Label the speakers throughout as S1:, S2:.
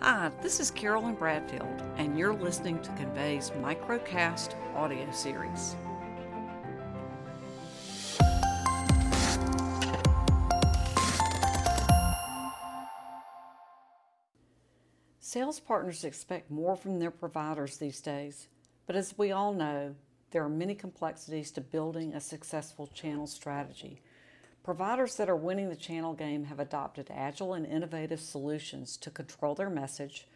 S1: Hi, this is Carolyn Bradfield, and you're listening to Convey's Microcast audio series. Sales partners expect more from their providers these days, but as we all know, there are many complexities to building a successful channel strategy. Providers that are winning the channel game have adopted agile and innovative solutions to control their message,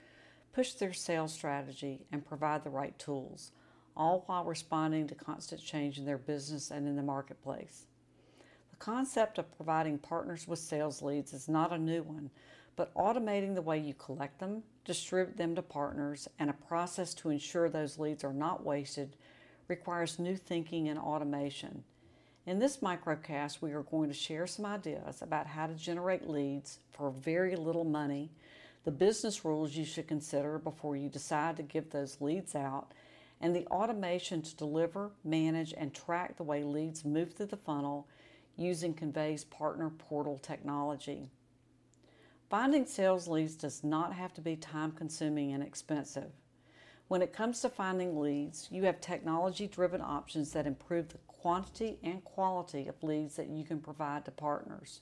S1: push their sales strategy, and provide the right tools, all while responding to constant change in their business and in the marketplace. The concept of providing partners with sales leads is not a new one, but automating the way you collect them, distribute them to partners, and a process to ensure those leads are not wasted requires new thinking and automation. In this microcast, we are going to share some ideas about how to generate leads for very little money, the business rules you should consider before you decide to give those leads out, and the automation to deliver, manage, and track the way leads move through the funnel using Convey's partner portal technology. Finding sales leads does not have to be time consuming and expensive. When it comes to finding leads, you have technology driven options that improve the quantity and quality of leads that you can provide to partners.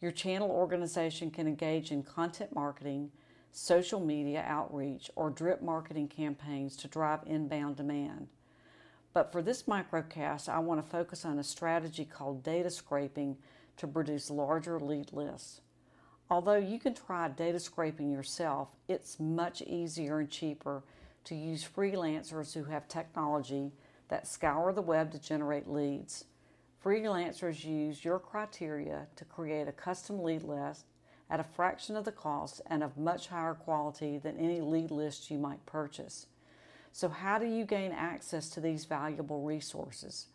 S1: Your channel organization can engage in content marketing, social media outreach, or drip marketing campaigns to drive inbound demand. But for this microcast, I want to focus on a strategy called data scraping to produce larger lead lists. Although you can try data scraping yourself, it's much easier and cheaper to use freelancers who have technology that scour the web to generate leads. Freelancers use your criteria to create a custom lead list at a fraction of the cost and of much higher quality than any lead list you might purchase. So, how do you gain access to these valuable resources?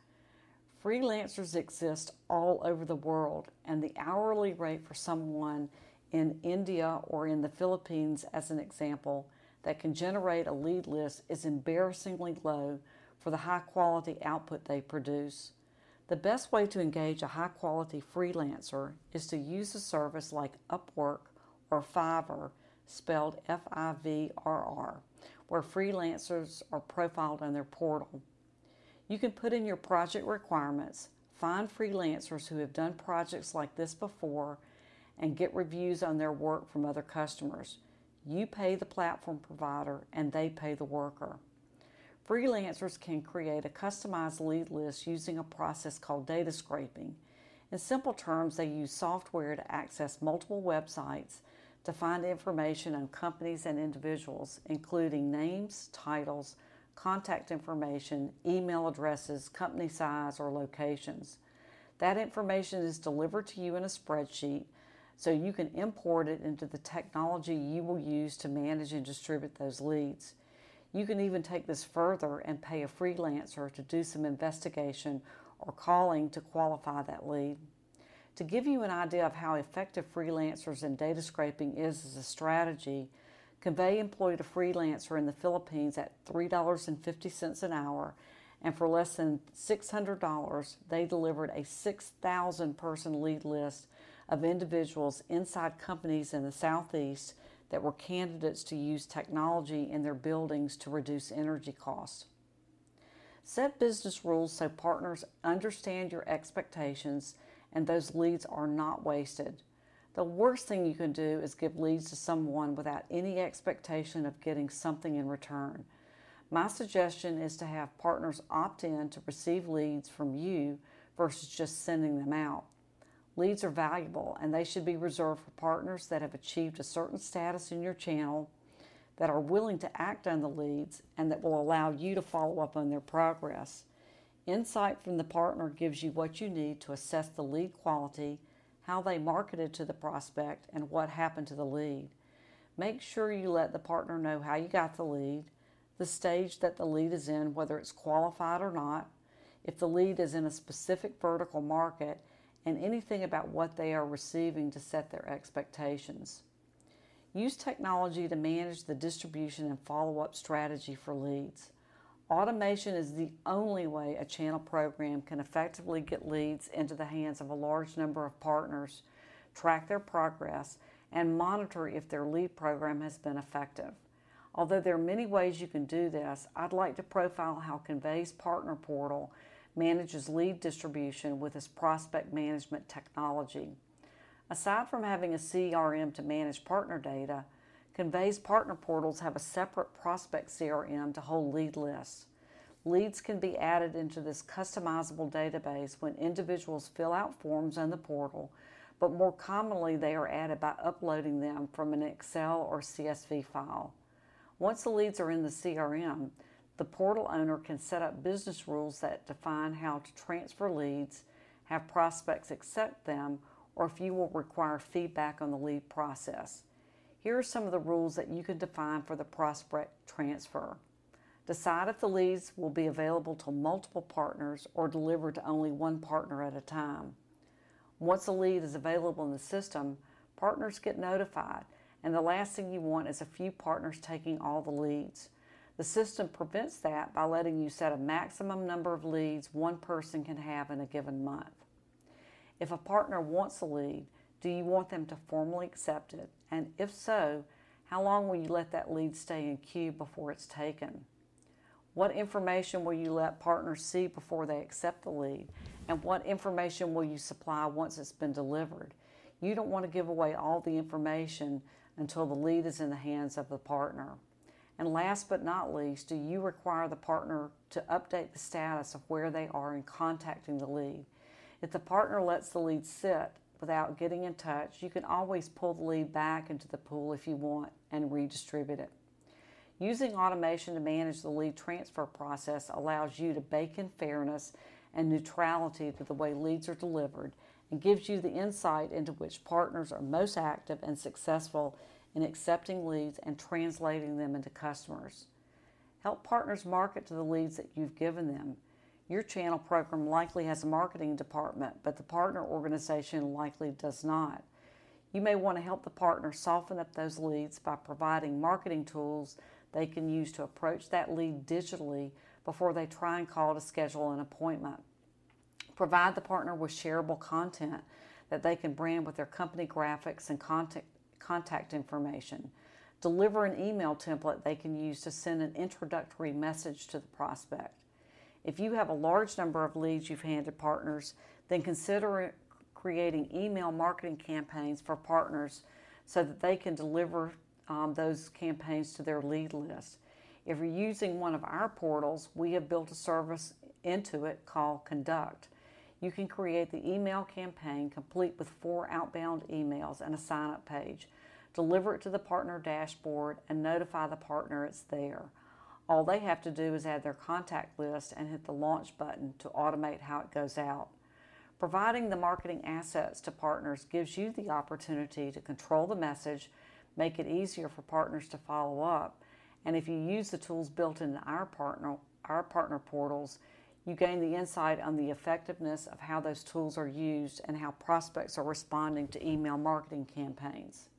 S1: Freelancers exist all over the world, and the hourly rate for someone in India or in the Philippines, as an example, that can generate a lead list is embarrassingly low for the high quality output they produce. The best way to engage a high quality freelancer is to use a service like Upwork or Fiverr, spelled F I V R R, where freelancers are profiled on their portal. You can put in your project requirements, find freelancers who have done projects like this before, and get reviews on their work from other customers. You pay the platform provider and they pay the worker. Freelancers can create a customized lead list using a process called data scraping. In simple terms, they use software to access multiple websites to find information on companies and individuals, including names, titles, contact information, email addresses, company size, or locations. That information is delivered to you in a spreadsheet so you can import it into the technology you will use to manage and distribute those leads. You can even take this further and pay a freelancer to do some investigation or calling to qualify that lead. To give you an idea of how effective freelancers and data scraping is as a strategy, Convey employed a freelancer in the Philippines at $3.50 an hour, and for less than $600, they delivered a 6,000 person lead list of individuals inside companies in the Southeast that were candidates to use technology in their buildings to reduce energy costs. Set business rules so partners understand your expectations and those leads are not wasted. The worst thing you can do is give leads to someone without any expectation of getting something in return. My suggestion is to have partners opt in to receive leads from you versus just sending them out. Leads are valuable and they should be reserved for partners that have achieved a certain status in your channel, that are willing to act on the leads, and that will allow you to follow up on their progress. Insight from the partner gives you what you need to assess the lead quality, how they marketed to the prospect, and what happened to the lead. Make sure you let the partner know how you got the lead, the stage that the lead is in, whether it's qualified or not, if the lead is in a specific vertical market, and anything about what they are receiving to set their expectations. Use technology to manage the distribution and follow up strategy for leads. Automation is the only way a channel program can effectively get leads into the hands of a large number of partners, track their progress, and monitor if their lead program has been effective. Although there are many ways you can do this, I'd like to profile how Convey's partner portal manages lead distribution with its prospect management technology. Aside from having a CRM to manage partner data, Convey's partner portals have a separate prospect CRM to hold lead lists. Leads can be added into this customizable database when individuals fill out forms in the portal, but more commonly they are added by uploading them from an Excel or CSV file. Once the leads are in the CRM, the portal owner can set up business rules that define how to transfer leads, have prospects accept them, or if you will require feedback on the lead process. Here are some of the rules that you can define for the prospect transfer. Decide if the leads will be available to multiple partners or delivered to only one partner at a time. Once a lead is available in the system, partners get notified, and the last thing you want is a few partners taking all the leads. The system prevents that by letting you set a maximum number of leads one person can have in a given month. If a partner wants a lead, do you want them to formally accept it? And if so, how long will you let that lead stay in queue before it's taken? What information will you let partners see before they accept the lead? And what information will you supply once it's been delivered? You don't want to give away all the information until the lead is in the hands of the partner. And last but not least, do you require the partner to update the status of where they are in contacting the lead? If the partner lets the lead sit without getting in touch, you can always pull the lead back into the pool if you want and redistribute it. Using automation to manage the lead transfer process allows you to bake in fairness and neutrality to the way leads are delivered and gives you the insight into which partners are most active and successful in accepting leads and translating them into customers. Help partners market to the leads that you've given them. Your channel program likely has a marketing department, but the partner organization likely does not. You may want to help the partner soften up those leads by providing marketing tools they can use to approach that lead digitally before they try and call to schedule an appointment. Provide the partner with shareable content that they can brand with their company graphics and contact, contact information. Deliver an email template they can use to send an introductory message to the prospect. If you have a large number of leads you've handed partners, then consider creating email marketing campaigns for partners so that they can deliver um, those campaigns to their lead list. If you're using one of our portals, we have built a service into it called Conduct. You can create the email campaign complete with four outbound emails and a sign up page. Deliver it to the partner dashboard and notify the partner it's there. All they have to do is add their contact list and hit the launch button to automate how it goes out. Providing the marketing assets to partners gives you the opportunity to control the message make it easier for partners to follow up. And if you use the tools built into our partner, our partner portals, you gain the insight on the effectiveness of how those tools are used and how prospects are responding to email marketing campaigns.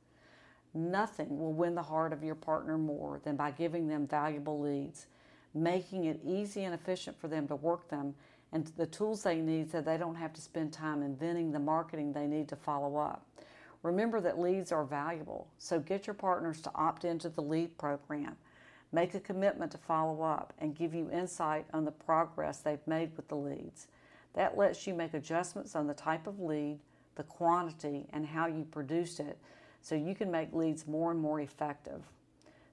S1: Nothing will win the heart of your partner more than by giving them valuable leads, making it easy and efficient for them to work them, and the tools they need so they don't have to spend time inventing the marketing they need to follow up. Remember that leads are valuable, so get your partners to opt into the lead program. Make a commitment to follow up and give you insight on the progress they've made with the leads. That lets you make adjustments on the type of lead, the quantity, and how you produced it so you can make leads more and more effective.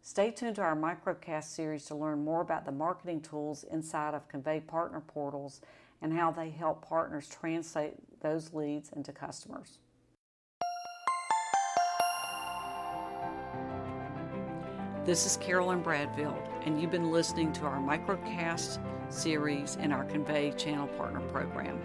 S1: Stay tuned to our microcast series to learn more about the marketing tools inside of Convey Partner Portals and how they help partners translate those leads into customers. This is Carolyn Bradfield, and you've been listening to our microcast series in our Convey Channel Partner Program.